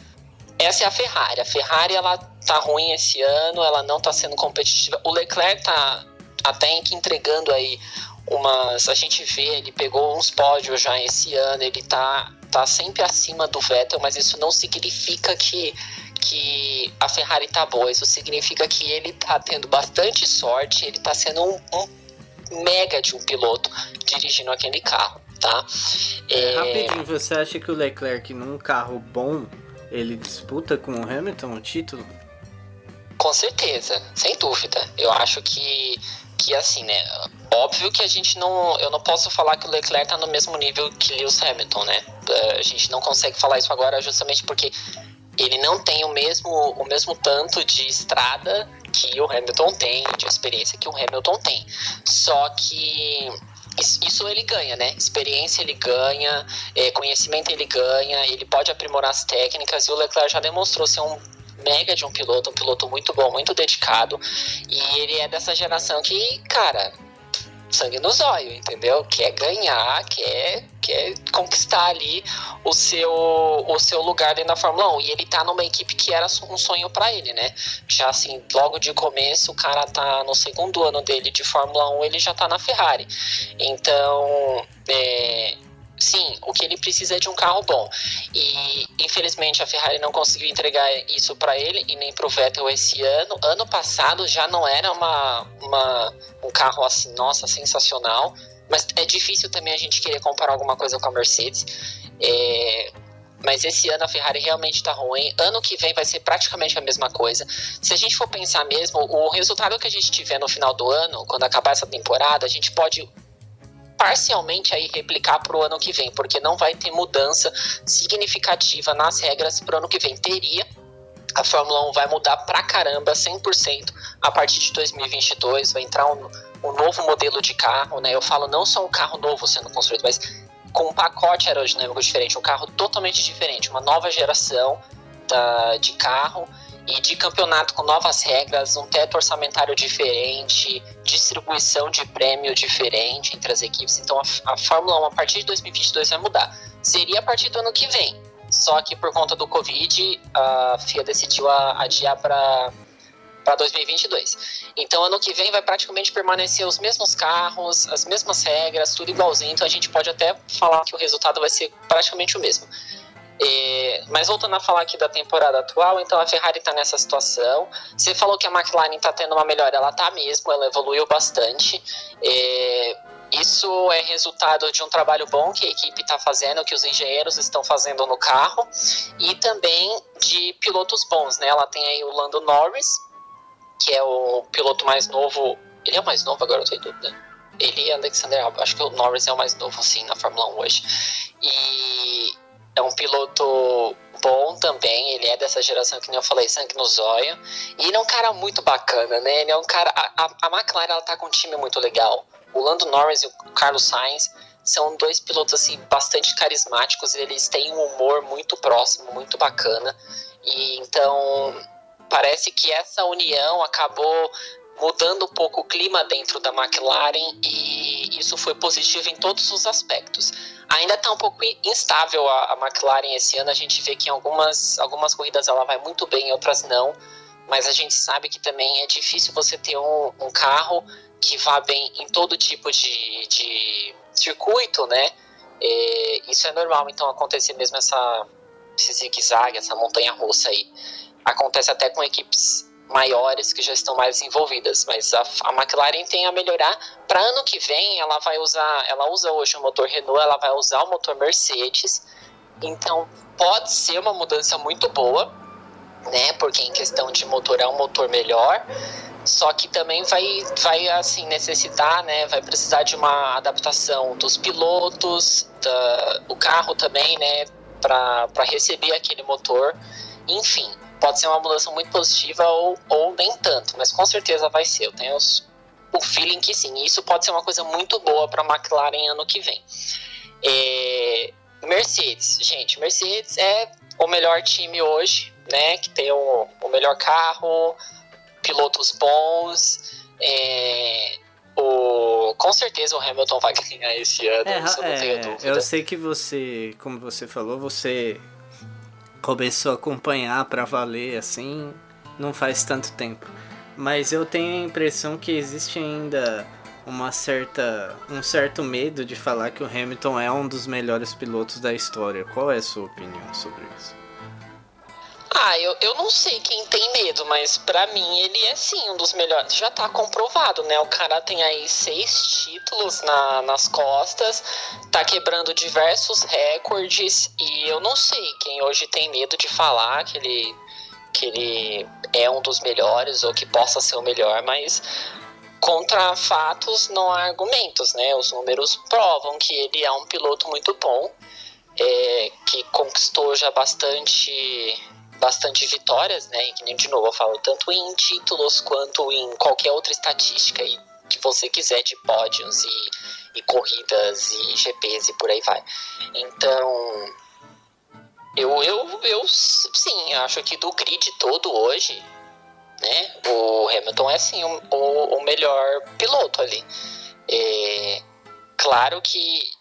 essa é a Ferrari. A Ferrari ela tá ruim esse ano, ela não tá sendo competitiva. O Leclerc tá até que entregando aí umas, a gente vê, ele pegou uns pódios já esse ano, ele tá tá sempre acima do Vettel, mas isso não significa que que a Ferrari tá boa. Isso significa que ele tá tendo bastante sorte, ele tá sendo um, um mega de um piloto dirigindo aquele carro, tá? É... Rapidinho, você acha que o Leclerc num carro bom ele disputa com o Hamilton o título? Com certeza, sem dúvida. Eu acho que que assim, né? Óbvio que a gente não. Eu não posso falar que o Leclerc tá no mesmo nível que Lewis Hamilton, né? A gente não consegue falar isso agora justamente porque ele não tem o mesmo, o mesmo tanto de estrada que o Hamilton tem, de experiência que o Hamilton tem. Só que isso ele ganha, né? Experiência ele ganha, é, conhecimento ele ganha, ele pode aprimorar as técnicas e o Leclerc já demonstrou ser um mega de um piloto, um piloto muito bom, muito dedicado. E ele é dessa geração que, cara, sangue no zóio, entendeu? Quer ganhar, quer, quer conquistar ali o seu, o seu lugar dentro da Fórmula 1. E ele tá numa equipe que era um sonho para ele, né? Já assim, logo de começo, o cara tá no segundo ano dele de Fórmula 1, ele já tá na Ferrari. Então, é, sim, o que ele precisa é de um carro bom. E infelizmente a Ferrari não conseguiu entregar isso para ele e nem para o Vettel esse ano. Ano passado já não era uma, uma, um carro assim, nossa, sensacional. Mas é difícil também a gente querer comparar alguma coisa com a Mercedes. É, mas esse ano a Ferrari realmente está ruim. Ano que vem vai ser praticamente a mesma coisa. Se a gente for pensar mesmo, o resultado que a gente tiver no final do ano, quando acabar essa temporada, a gente pode parcialmente aí replicar para o ano que vem, porque não vai ter mudança significativa nas regras para o ano que vem. Teria, a Fórmula 1 vai mudar pra caramba, 100% a partir de 2022, vai entrar um, um novo modelo de carro, né? Eu falo não só um carro novo sendo construído, mas com um pacote aerodinâmico diferente, um carro totalmente diferente, uma nova geração da, de carro e de campeonato com novas regras, um teto orçamentário diferente, distribuição de prêmio diferente entre as equipes. Então a, a Fórmula 1 a partir de 2022 vai mudar. Seria a partir do ano que vem. Só que por conta do Covid, a FIA decidiu adiar para para 2022. Então, ano que vem vai praticamente permanecer os mesmos carros, as mesmas regras, tudo igualzinho. Então, a gente pode até falar que o resultado vai ser praticamente o mesmo. É, mas voltando a falar aqui da temporada atual, então a Ferrari está nessa situação. Você falou que a McLaren está tendo uma melhora, ela está mesmo, ela evoluiu bastante. É, isso é resultado de um trabalho bom que a equipe está fazendo, que os engenheiros estão fazendo no carro, e também de pilotos bons, né? Ela tem aí o Lando Norris, que é o piloto mais novo. Ele é o mais novo agora, eu tô em dúvida. Ele e Alexander Albon, acho que o Norris é o mais novo, sim, na Fórmula 1 hoje. E é um piloto bom também, ele é dessa geração que nem eu falei, sangue no zóio. E ele é um cara muito bacana, né? Ele é um cara. A, a, McLaren ela tá com um time muito legal. O Lando Norris e o Carlos Sainz são dois pilotos assim bastante carismáticos, eles têm um humor muito próximo, muito bacana. E então parece que essa união acabou mudando um pouco o clima dentro da McLaren e isso foi positivo em todos os aspectos. Ainda está um pouco instável a, a, McLaren esse ano. A gente vê que em algumas, algumas corridas ela vai muito bem, em outras não. Mas a gente sabe que também é difícil você ter um, um carro que vá bem em todo tipo de, de circuito, né? É, isso é normal, então acontecer mesmo essa, esse zigue-zague, essa montanha russa aí. Acontece até com equipes maiores que já estão mais envolvidas, mas a, a McLaren tem a melhorar. Para ano que vem, ela vai usar, ela usa hoje o motor Renault, ela vai usar o motor Mercedes. Então, pode ser uma mudança muito boa, né? Porque em questão de motor é um motor melhor. Só que também vai, vai assim necessitar, né? Vai precisar de uma adaptação dos pilotos, da, o carro também, né? Para receber aquele motor. Enfim, pode ser uma mudança muito positiva ou, ou nem tanto, mas com certeza vai ser. Eu tenho os, o feeling que sim. Isso pode ser uma coisa muito boa para a McLaren ano que vem. É, Mercedes, gente, Mercedes é o melhor time hoje, né? Que tem o, o melhor carro, pilotos bons. É, o, com certeza o Hamilton vai ganhar esse ano, é, isso não é, tenho dúvida. Eu sei que você, como você falou, você começou a acompanhar para valer assim, não faz tanto tempo. Mas eu tenho a impressão que existe ainda uma certa, um certo medo de falar que o Hamilton é um dos melhores pilotos da história. Qual é a sua opinião sobre isso? Ah, eu, eu não sei quem tem medo, mas para mim ele é sim um dos melhores. Já tá comprovado, né? O cara tem aí seis títulos na, nas costas, tá quebrando diversos recordes e eu não sei quem hoje tem medo de falar que ele, que ele é um dos melhores ou que possa ser o melhor, mas contra fatos não há argumentos, né? Os números provam que ele é um piloto muito bom, é, que conquistou já bastante bastante vitórias, né? E de novo eu falo, tanto em títulos quanto em qualquer outra estatística aí que você quiser de pódios e, e corridas e GPs e por aí vai. Então, eu, eu, eu sim, acho que do grid todo hoje, né? O Hamilton é sim o, o, o melhor piloto ali. É, claro que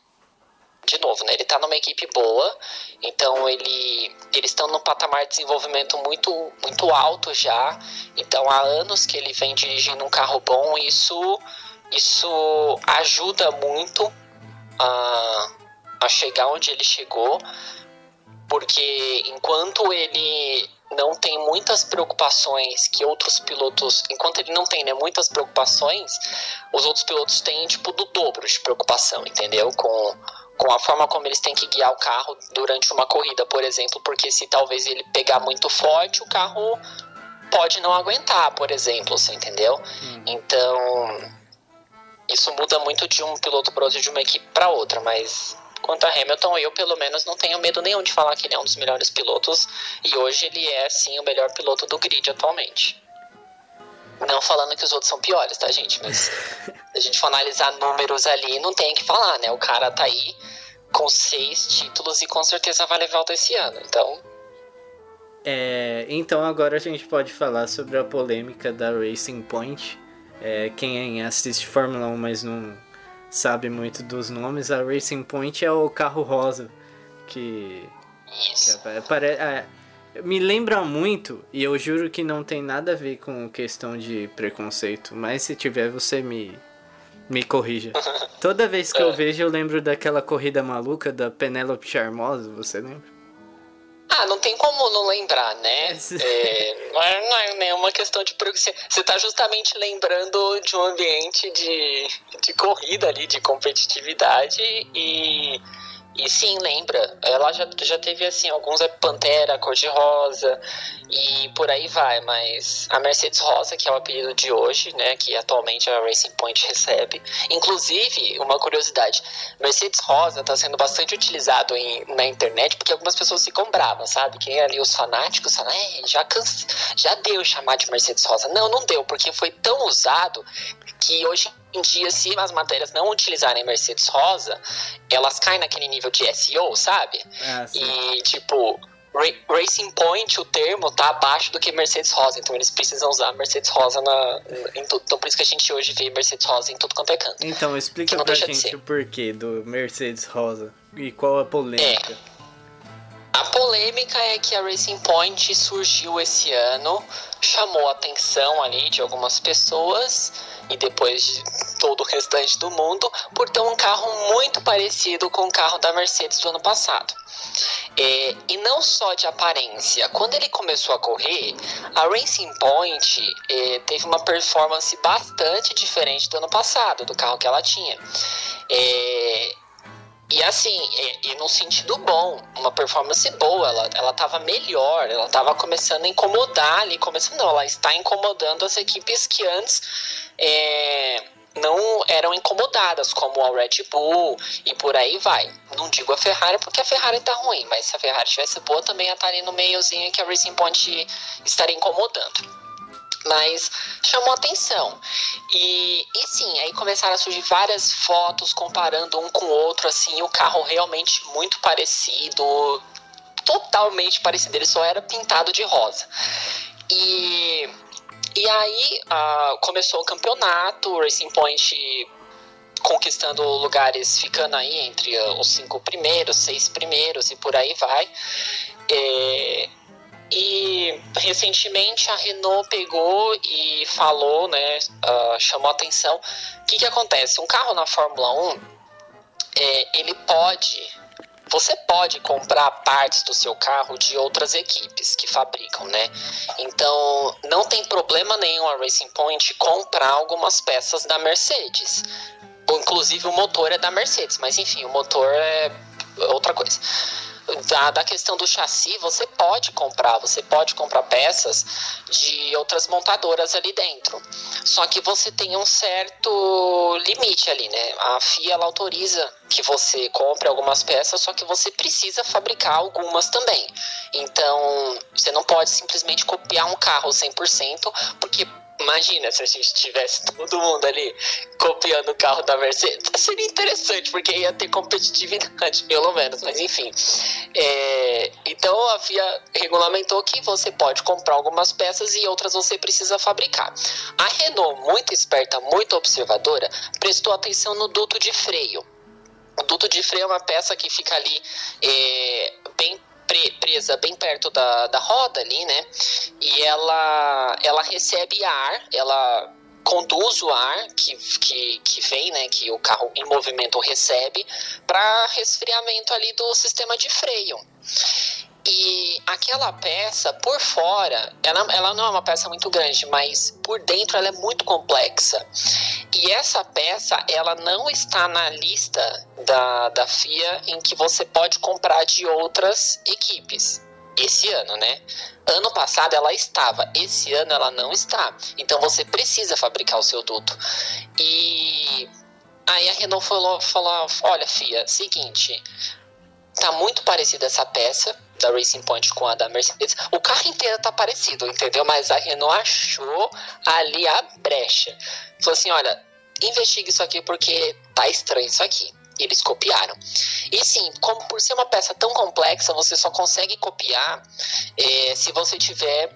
de novo, né? Ele tá numa equipe boa, então ele eles estão num patamar de desenvolvimento muito muito alto já. Então há anos que ele vem dirigindo um carro bom, e isso isso ajuda muito a, a chegar onde ele chegou, porque enquanto ele não tem muitas preocupações que outros pilotos, enquanto ele não tem né, muitas preocupações, os outros pilotos têm tipo do dobro de preocupação, entendeu? Com com a forma como eles têm que guiar o carro durante uma corrida, por exemplo, porque se talvez ele pegar muito forte, o carro pode não aguentar, por exemplo, você entendeu? Uhum. Então, isso muda muito de um piloto para outro, de uma equipe para outra, mas quanto a Hamilton, eu pelo menos não tenho medo nenhum de falar que ele é um dos melhores pilotos e hoje ele é sim o melhor piloto do grid atualmente. Não falando que os outros são piores, tá, gente? Mas se a gente for analisar números ali, não tem o que falar, né? O cara tá aí com seis títulos e com certeza vai levar o desse ano. Então. É, então agora a gente pode falar sobre a polêmica da Racing Point. É, quem assiste Fórmula 1, mas não sabe muito dos nomes, a Racing Point é o carro rosa que. Isso. Que é, é, me lembra muito, e eu juro que não tem nada a ver com questão de preconceito, mas se tiver, você me, me corrija. Toda vez que é. eu vejo, eu lembro daquela corrida maluca da Penélope Charmosa, você lembra? Ah, não tem como não lembrar, né? É, não, é, não é nenhuma questão de preconceito. Você está justamente lembrando de um ambiente de, de corrida ali, de competitividade e e sim, lembra. Ela já, já teve assim, alguns é Pantera, cor-de-rosa e por aí vai, mas a Mercedes Rosa, que é o apelido de hoje, né, que atualmente a Racing Point recebe. Inclusive, uma curiosidade, Mercedes Rosa está sendo bastante utilizado em, na internet porque algumas pessoas ficam bravas, sabe? Quem é ali os fanáticos falam, é, já, canse, já deu chamar de Mercedes Rosa. Não, não deu, porque foi tão usado que hoje em dia, se as matérias não utilizarem Mercedes Rosa, elas caem naquele nível de SEO, sabe? É, e, tipo, Racing Point, o termo, tá abaixo do que Mercedes Rosa. Então eles precisam usar Mercedes Rosa na, em tudo. Então por isso que a gente hoje vê Mercedes Rosa em tudo quanto é canto. Então explica pra gente o porquê do Mercedes Rosa e qual a polêmica. É. a polêmica é que a Racing Point surgiu esse ano, chamou a atenção ali de algumas pessoas e depois de todo o restante do mundo por ter um carro muito parecido com o carro da Mercedes do ano passado. É, e não só de aparência. Quando ele começou a correr, a Racing Point é, teve uma performance bastante diferente do ano passado, do carro que ela tinha. É, e assim, e, e, no sentido bom, uma performance boa, ela, ela tava melhor, ela tava começando a incomodar ali, começando não, ela está incomodando as equipes que antes é, não eram incomodadas, como a Red Bull e por aí vai. Não digo a Ferrari porque a Ferrari tá ruim, mas se a Ferrari tivesse boa também ia estar ali no meiozinho que a Racing Point estaria incomodando. Mas chamou atenção. E, e sim, aí começaram a surgir várias fotos comparando um com o outro, assim, o carro realmente muito parecido, totalmente parecido, ele só era pintado de rosa. E e aí uh, começou o campeonato, o Racing Point conquistando lugares, ficando aí entre os cinco primeiros, seis primeiros e por aí vai. É, e recentemente a Renault pegou e falou, né, uh, chamou atenção. O que, que acontece? Um carro na Fórmula 1, é, ele pode você pode comprar partes do seu carro de outras equipes que fabricam, né? Então, não tem problema nenhum a Racing Point comprar algumas peças da Mercedes. Inclusive o motor é da Mercedes, mas enfim, o motor é outra coisa da, da questão do chassi, você pode comprar, você pode comprar peças de outras montadoras ali dentro. Só que você tem um certo limite ali, né? A FIA ela autoriza que você compre algumas peças, só que você precisa fabricar algumas também. Então, você não pode simplesmente copiar um carro 100%, porque Imagina se a gente tivesse todo mundo ali copiando o carro da Mercedes. Seria interessante, porque ia ter competitividade, pelo menos. Mas enfim. É, então a FIA regulamentou que você pode comprar algumas peças e outras você precisa fabricar. A Renault, muito esperta, muito observadora, prestou atenção no duto de freio. O duto de freio é uma peça que fica ali é, bem presa bem perto da, da roda ali, né? E ela, ela recebe ar, ela conduz o ar que, que, que vem, né, que o carro em movimento recebe, para resfriamento ali do sistema de freio. E aquela peça, por fora, ela, ela não é uma peça muito grande, mas por dentro ela é muito complexa. E essa peça, ela não está na lista da, da FIA em que você pode comprar de outras equipes. Esse ano, né? Ano passado ela estava, esse ano ela não está. Então você precisa fabricar o seu duto. E aí a Renault falou, falou olha, FIA, seguinte, tá muito parecida essa peça da Racing Point com a da Mercedes. O carro inteiro tá parecido, entendeu? Mas a Renault achou ali a brecha. Falou assim: olha, investigue isso aqui porque tá estranho isso aqui. Eles copiaram. E sim, como por ser uma peça tão complexa, você só consegue copiar é, se você tiver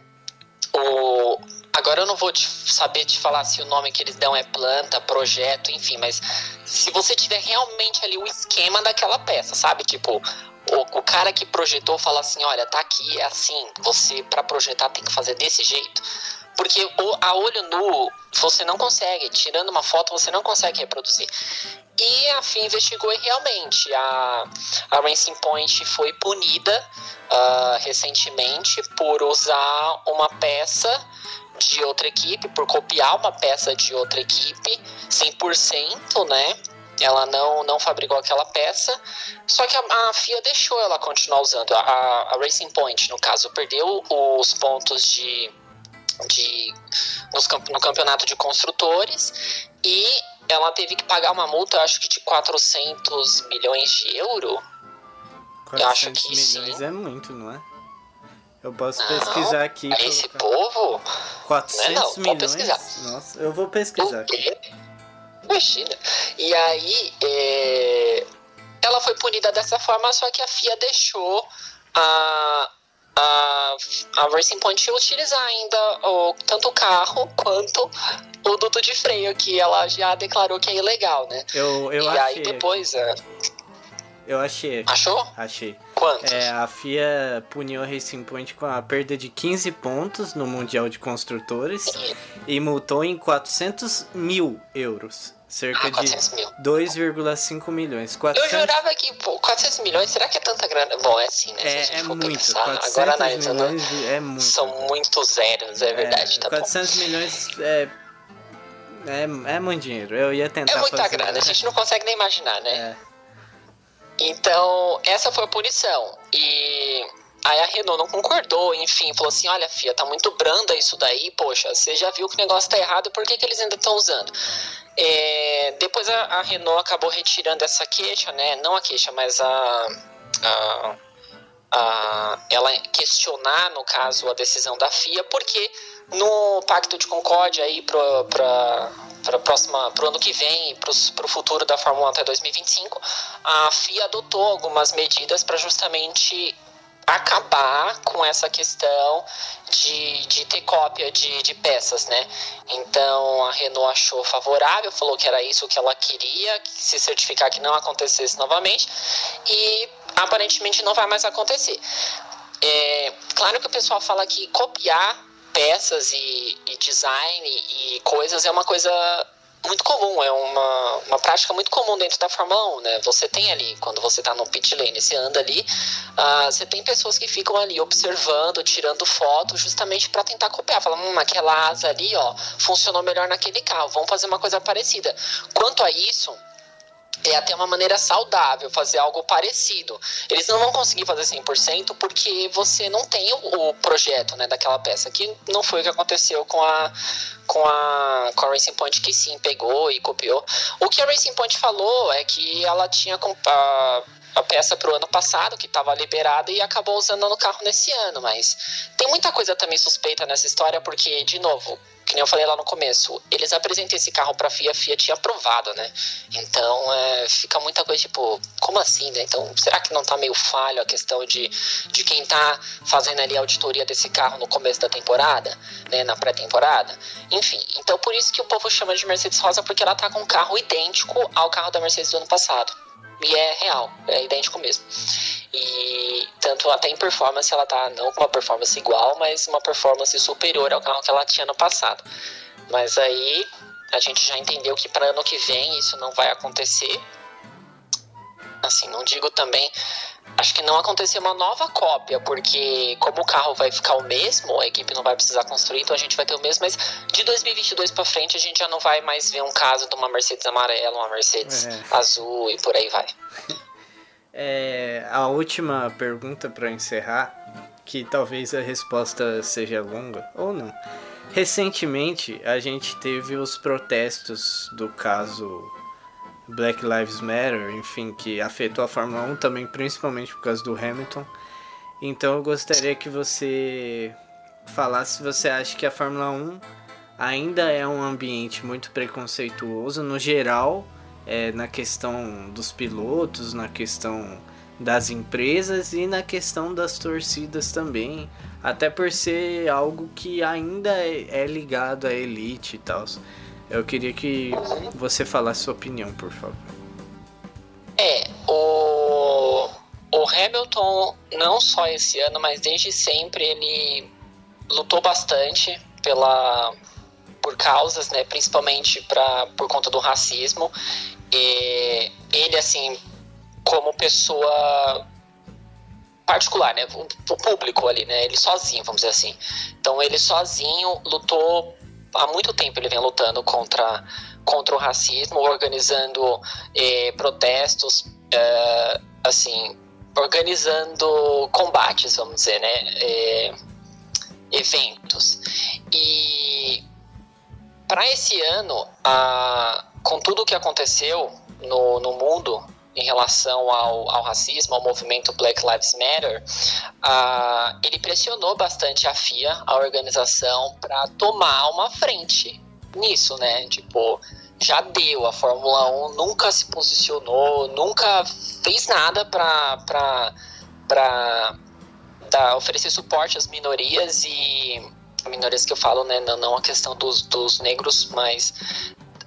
o. Agora eu não vou te saber te falar se o nome que eles dão é planta, projeto, enfim, mas se você tiver realmente ali o esquema daquela peça, sabe? Tipo, o, o cara que projetou fala assim, olha, tá aqui, é assim, você para projetar tem que fazer desse jeito. Porque o, a olho nu você não consegue, tirando uma foto você não consegue reproduzir. E a FIA investigou e realmente a, a Racing Point foi punida uh, recentemente por usar uma peça de outra equipe, por copiar uma peça de outra equipe 100%, né? Ela não, não fabricou aquela peça, só que a, a FIA deixou ela continuar usando. A, a, Racing Point, no caso, perdeu os pontos de, de nos, no campeonato de construtores e ela teve que pagar uma multa, acho que de 400 milhões de euro. 400 Eu acho que milhões sim. é muito, não é? Eu posso não, pesquisar aqui. Esse povo? 400 não, é não, milhões? Nossa, eu vou pesquisar. Aqui. Imagina. E aí, é... ela foi punida dessa forma, só que a FIA deixou a, a, a Racing Point utilizar ainda o, tanto o carro quanto o duto de freio, que ela já declarou que é ilegal, né? Eu, eu e achei. aí depois. É... Eu achei. Achou? Achei. Quantos? É, a FIA puniu a Racing Point com a perda de 15 pontos no Mundial de Construtores e, e multou em 400 mil euros. Cerca ah, 400 de 2,5 milhões. 400... Eu jurava que, pô, 400 milhões, será que é tanta grana? Bom, é assim, né? É, é muito. Pensar, agora analisando, é muito. São muitos zeros, é verdade, é, tá 400 bom. milhões é, é, é muito dinheiro. Eu ia tentar É muita fazer... grana, a gente não consegue nem imaginar, né? É. Então, essa foi a punição. E aí a Renault não concordou, enfim, falou assim: olha, Fia, tá muito branda isso daí, poxa, você já viu que o negócio tá errado, por que, que eles ainda estão usando? É, depois a, a, Renault acabou retirando essa queixa, né? Não a queixa, mas a, a, a, ela questionar, no caso, a decisão da FIA, porque no Pacto de Concórdia aí para para próxima para o ano que vem e para o futuro da Fórmula 1 até 2025 a FIA adotou algumas medidas para justamente acabar com essa questão de, de ter cópia de, de peças, né? Então a Renault achou favorável, falou que era isso que ela queria, que se certificar que não acontecesse novamente e aparentemente não vai mais acontecer. É, claro que o pessoal fala que copiar peças e, e design e coisas é uma coisa muito comum, é uma, uma prática muito comum dentro da Fórmula 1, né? Você tem ali, quando você tá no pit lane, você anda ali, uh, você tem pessoas que ficam ali observando, tirando foto, justamente para tentar copiar. Falam, hum, aquela asa ali, ó, funcionou melhor naquele carro, vamos fazer uma coisa parecida. Quanto a isso, é até uma maneira saudável fazer algo parecido. Eles não vão conseguir fazer 100% porque você não tem o, o, projeto né, daquela peça, que não foi o que aconteceu com a, com, a, com a Racing Point, que sim, pegou e copiou. O que a Racing Point falou é que ela tinha a, a peça para o ano passado, que estava liberada, e acabou usando no carro nesse ano, mas tem muita coisa também suspeita nessa história, porque, de novo, que nem eu falei lá no começo, eles apresentam esse carro pra FIA, a FIA tinha aprovado, né? Então é, fica muita coisa tipo, como assim, né? Então, será que não tá meio falho a questão de, de quem tá fazendo ali a auditoria desse carro no começo da temporada, né? Na pré-temporada? Enfim, então por isso que o povo chama de Mercedes Rosa, porque ela tá com um carro idêntico ao carro da Mercedes do ano passado. E é real, é idêntico mesmo. E tanto até em performance ela tá não com uma performance igual, mas uma performance superior ao carro que ela tinha no passado. Mas aí a gente já entendeu que para ano que vem isso não vai acontecer. Assim, não digo também acho que não acontecer uma nova cópia, porque como o carro vai ficar o mesmo, a equipe não vai precisar construir, então a gente vai ter o mesmo, mas de 2022 para frente a gente já não vai mais ver um caso de uma Mercedes amarela, uma Mercedes é. azul e por aí vai. É, a última pergunta para encerrar, que talvez a resposta seja longa ou não. Recentemente a gente teve os protestos do caso Black Lives Matter, enfim, que afetou a Fórmula 1 também, principalmente por causa do Hamilton. Então eu gostaria que você falasse se você acha que a Fórmula 1 ainda é um ambiente muito preconceituoso no geral, é, na questão dos pilotos, na questão das empresas e na questão das torcidas também, até por ser algo que ainda é, é ligado à elite e tal. Eu queria que você falasse sua opinião, por favor. É, o, o Hamilton, não só esse ano, mas desde sempre, ele lutou bastante pela, por causas, né, principalmente pra, por conta do racismo. E ele, assim, como pessoa particular, né, o, público ali, né, ele sozinho, vamos dizer assim. Então, ele sozinho lutou há muito tempo ele vem lutando contra, contra o racismo, organizando eh, protestos, eh, assim, organizando combates, vamos dizer, né? Eh, eventos. E para esse ano, a, com tudo o que aconteceu no, no mundo, em relação ao, ao racismo, ao movimento Black Lives Matter, uh, ele pressionou bastante a FIA, a organização, para tomar uma frente nisso, né? Tipo, já deu, a Fórmula 1 nunca se posicionou, nunca fez nada para oferecer suporte às minorias e minorias que eu falo, né, não, não a questão dos, dos negros, mas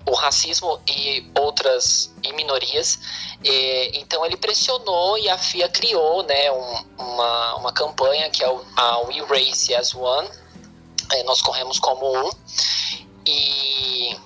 o racismo e outras e minorias. E, então ele pressionou e a FIA criou né, um, uma, uma campanha que é a We Race as One, é, nós corremos como um, e,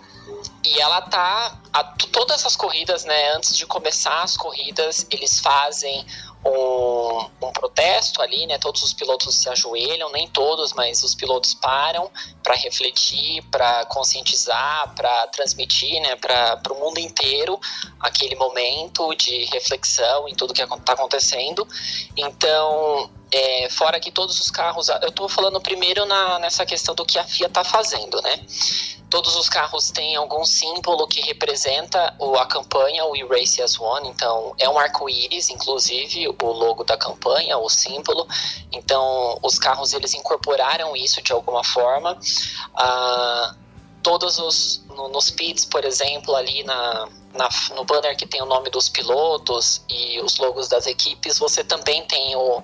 e ela tá. A, todas as corridas, né, antes de começar as corridas, eles fazem um, um, protesto ali, né? Todos os pilotos se ajoelham, nem todos, mas os pilotos param para refletir, para conscientizar, para transmitir, né? Para o mundo inteiro aquele momento de reflexão em tudo que está acontecendo. Então, é, fora que todos os carros, eu estou falando primeiro na, nessa questão do que a FIA está fazendo, né? Todos os carros têm algum símbolo que representa a campanha, o Erase as One. Então, é um arco-íris, inclusive, o logo da campanha, o símbolo. Então, os carros eles incorporaram isso de alguma forma. Ah, todos os no, nos pits, por exemplo, ali na, na, no banner que tem o nome dos pilotos e os logos das equipes, você também tem o,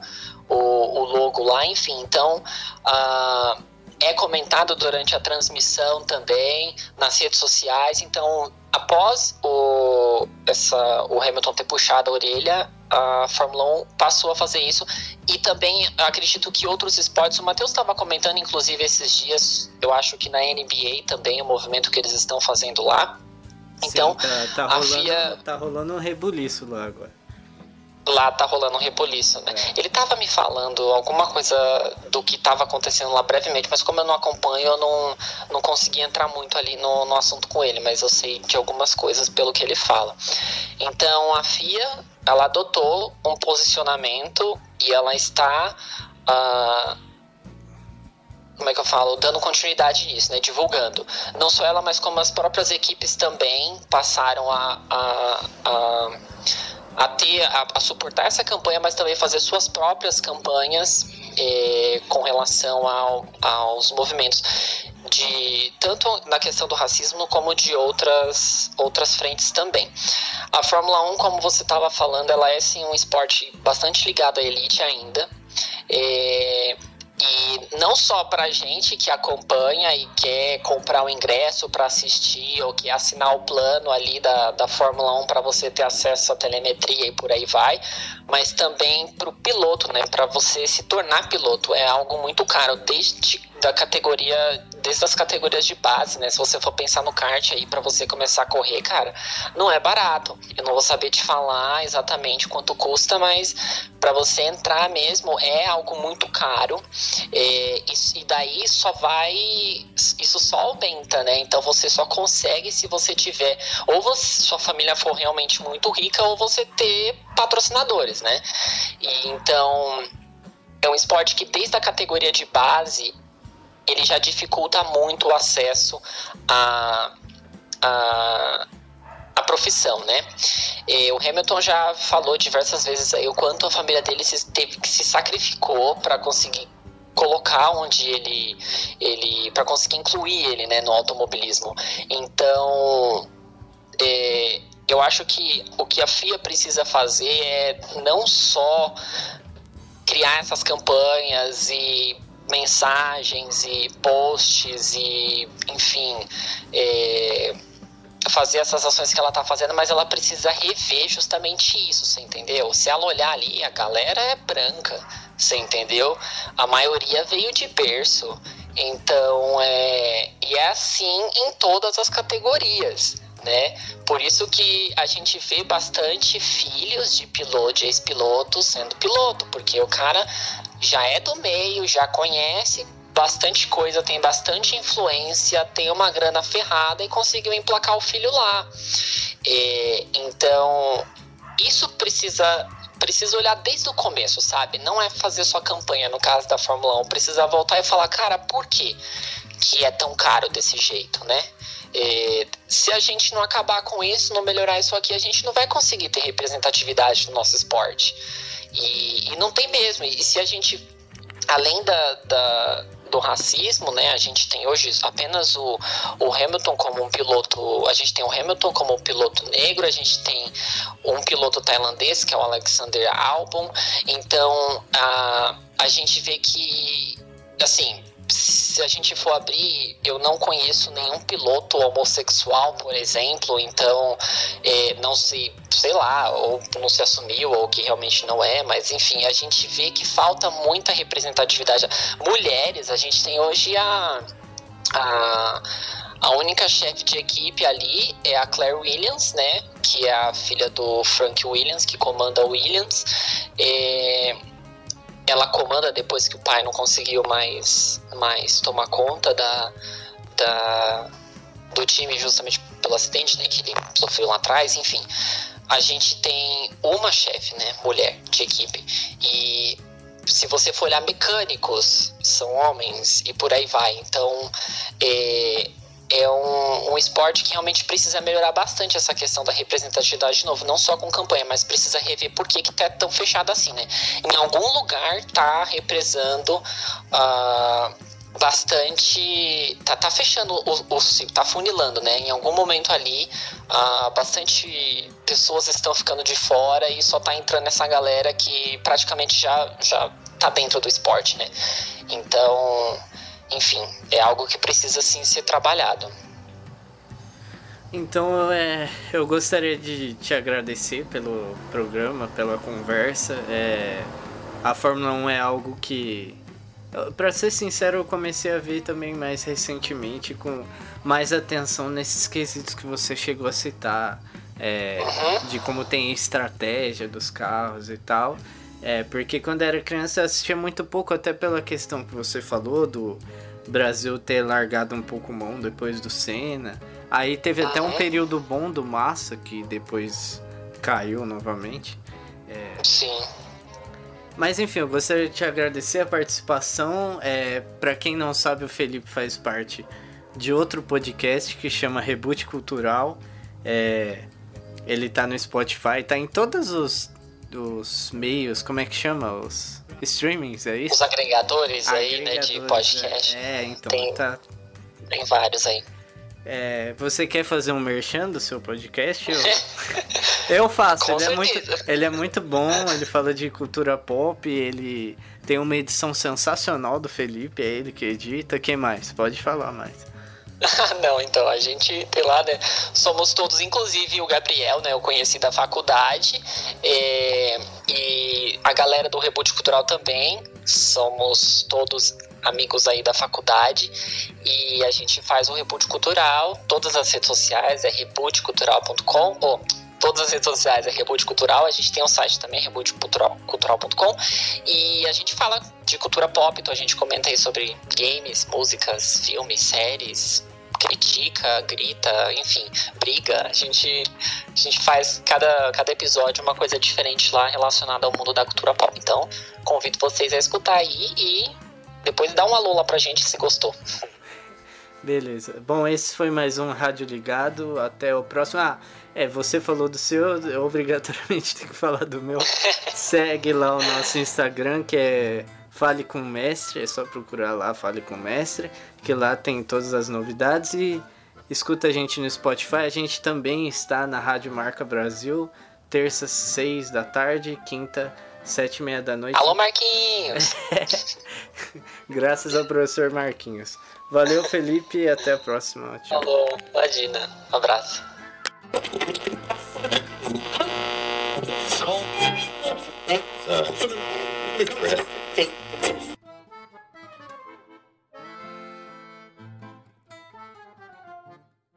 o, o logo lá, enfim. Então, ah, é comentado durante a transmissão também nas redes sociais. Então, após o, essa, o Hamilton ter puxado a orelha, a Fórmula 1 passou a fazer isso. E também acredito que outros esportes, o Matheus estava comentando, inclusive, esses dias, eu acho que na NBA também, o movimento que eles estão fazendo lá. Então, Sim, tá, tá rolando, FIA. Tá rolando um rebuliço lá agora lá tá rolando um rebuliço, né? É. Ele tava me falando alguma coisa do que tava acontecendo lá brevemente, mas como eu não acompanho, eu não, não consegui entrar muito ali no, no assunto com ele, mas eu sei de algumas coisas pelo que ele fala. Então a FIA, ela adotou um posicionamento e ela está. Uh, como é que eu falo, dando continuidade nisso, né, divulgando. Não só ela, mas como as próprias equipes também passaram a, a, a a ter, a, a, suportar essa campanha, mas também fazer suas próprias campanhas eh, com relação ao, aos movimentos de tanto na questão do racismo como de outras outras frentes também. A Fórmula 1, como você estava falando, ela é sim um esporte bastante ligado à elite ainda. Eh, e não só para gente que acompanha e quer comprar o um ingresso para assistir ou quer assinar o plano ali da, da Fórmula 1 para você ter acesso à telemetria e por aí vai, mas também para o piloto, né? Para você se tornar piloto é algo muito caro, desde da categoria, desde as categorias de base, né? Se você for pensar no kart aí para você começar a correr, cara, não é barato. Eu não vou saber te falar exatamente quanto custa, mas para você entrar mesmo é algo muito caro. É, e, e daí só vai, isso só aumenta, né? Então você só consegue se você tiver, ou você, sua família for realmente muito rica, ou você ter patrocinadores, né? E então é um esporte que desde a categoria de base ele já dificulta muito o acesso a, a profissão, né? E o Hamilton já falou diversas vezes aí o quanto a família dele se, teve que se sacrificou para conseguir colocar onde ele ele para conseguir incluir ele né no automobilismo. Então é, eu acho que o que a FIA precisa fazer é não só criar essas campanhas e mensagens e posts e, enfim, é, fazer essas ações que ela tá fazendo, mas ela precisa rever justamente isso, você entendeu? Se ela olhar ali, a galera é branca, você entendeu? A maioria veio de berço. Então, é, e é assim em todas as categorias. Né? Por isso que a gente vê bastante filhos de piloto, de ex-pilotos sendo piloto, porque o cara já é do meio, já conhece bastante coisa, tem bastante influência, tem uma grana ferrada e conseguiu emplacar o filho lá. E, então, isso precisa precisa olhar desde o começo, sabe? Não é fazer sua campanha no caso da Fórmula 1, precisa voltar e falar, cara, por quê que é tão caro desse jeito, né? E, se a gente não acabar com isso, não melhorar isso aqui, a gente não vai conseguir ter representatividade no nosso esporte. E, e não tem mesmo. E se a gente, além da, da, do racismo, né, a gente tem hoje apenas o, o Hamilton como um piloto, a gente tem o Hamilton como um piloto negro, a gente tem um piloto tailandês, que é o Alexander Albon. Então, a, a gente vê que, assim, se a gente for abrir, eu não conheço nenhum piloto homossexual, por exemplo, então é, não se, sei lá, ou não se assumiu, ou que realmente não é, mas enfim, a gente vê que falta muita representatividade. Mulheres, a gente tem hoje a. a a única chefe de equipe ali é a Claire Williams, né? Que é a filha do Frank Williams, que comanda o Williams. É, ela comanda depois que o pai não conseguiu mais, mais tomar conta da, da, do time justamente pelo acidente né, que ele sofreu lá atrás, enfim. A gente tem uma chefe, né, mulher de equipe. E se você for olhar mecânicos, são homens e por aí vai. Então, é, é um, um esporte que realmente precisa melhorar bastante essa questão da representatividade de novo, não só com campanha, mas precisa rever por que, que tá tão fechado assim, né? Em algum lugar tá represando uh, bastante. Tá, tá fechando o, tá funilando, né? Em algum momento ali, uh, bastante pessoas estão ficando de fora e só tá entrando essa galera que praticamente já, já tá dentro do esporte, né? Então enfim, é algo que precisa sim ser trabalhado. Então é, eu gostaria de te agradecer pelo programa, pela conversa. É, a Fórmula 1 é algo que, para ser sincero, eu comecei a ver também mais recentemente, com mais atenção nesses quesitos que você chegou a citar, é, uhum. de como tem estratégia dos carros e tal. É, porque quando era criança eu assistia muito pouco, até pela questão que você falou do Brasil ter largado um pouco mão depois do Senna. Aí teve ah, até um é? período bom do Massa, que depois caiu novamente. É... Sim. Mas enfim, eu gostaria de te agradecer a participação. É, para quem não sabe, o Felipe faz parte de outro podcast que chama Reboot Cultural. É, ele tá no Spotify, tá em todos os dos meios, como é que chama? Os streamings, é isso? Os agregadores, agregadores aí, né, de podcast. É, é então tem, tá. Tem vários aí. É, você quer fazer um merchan do seu podcast? Eu, eu faço, ele é, muito, ele é muito bom, ele fala de cultura pop, ele tem uma edição sensacional do Felipe, é ele que edita. Quem mais? Pode falar mais. não, então, a gente tem lá, né? Somos todos, inclusive o Gabriel, né? Eu conheci da faculdade. É, e a galera do Reboot Cultural também. Somos todos amigos aí da faculdade. E a gente faz o Reboot Cultural. Todas as redes sociais é rebootcultural.com. Ou todas as redes sociais é Reboot Cultural. A gente tem um site também, rebootcultural.com. E a gente fala de cultura pop, então a gente comenta aí sobre games, músicas, filmes, séries, critica, grita, enfim, briga. A gente, a gente faz cada, cada episódio uma coisa diferente lá relacionada ao mundo da cultura pop. Então, convido vocês a escutar aí e depois dá um alô lá pra gente se gostou. Beleza. Bom, esse foi mais um Rádio Ligado. Até o próximo. Ah, é, você falou do seu, eu obrigatoriamente tenho que falar do meu. Segue lá o nosso Instagram, que é Fale com o Mestre, é só procurar lá Fale com o Mestre, que lá tem todas as novidades e escuta a gente no Spotify. A gente também está na Rádio Marca Brasil, terça, seis da tarde, quinta, sete e meia da noite. Alô, Marquinhos! Graças ao professor Marquinhos. Valeu, Felipe, e até a próxima. Tchau. Falou, imagina. Um abraço. Uh.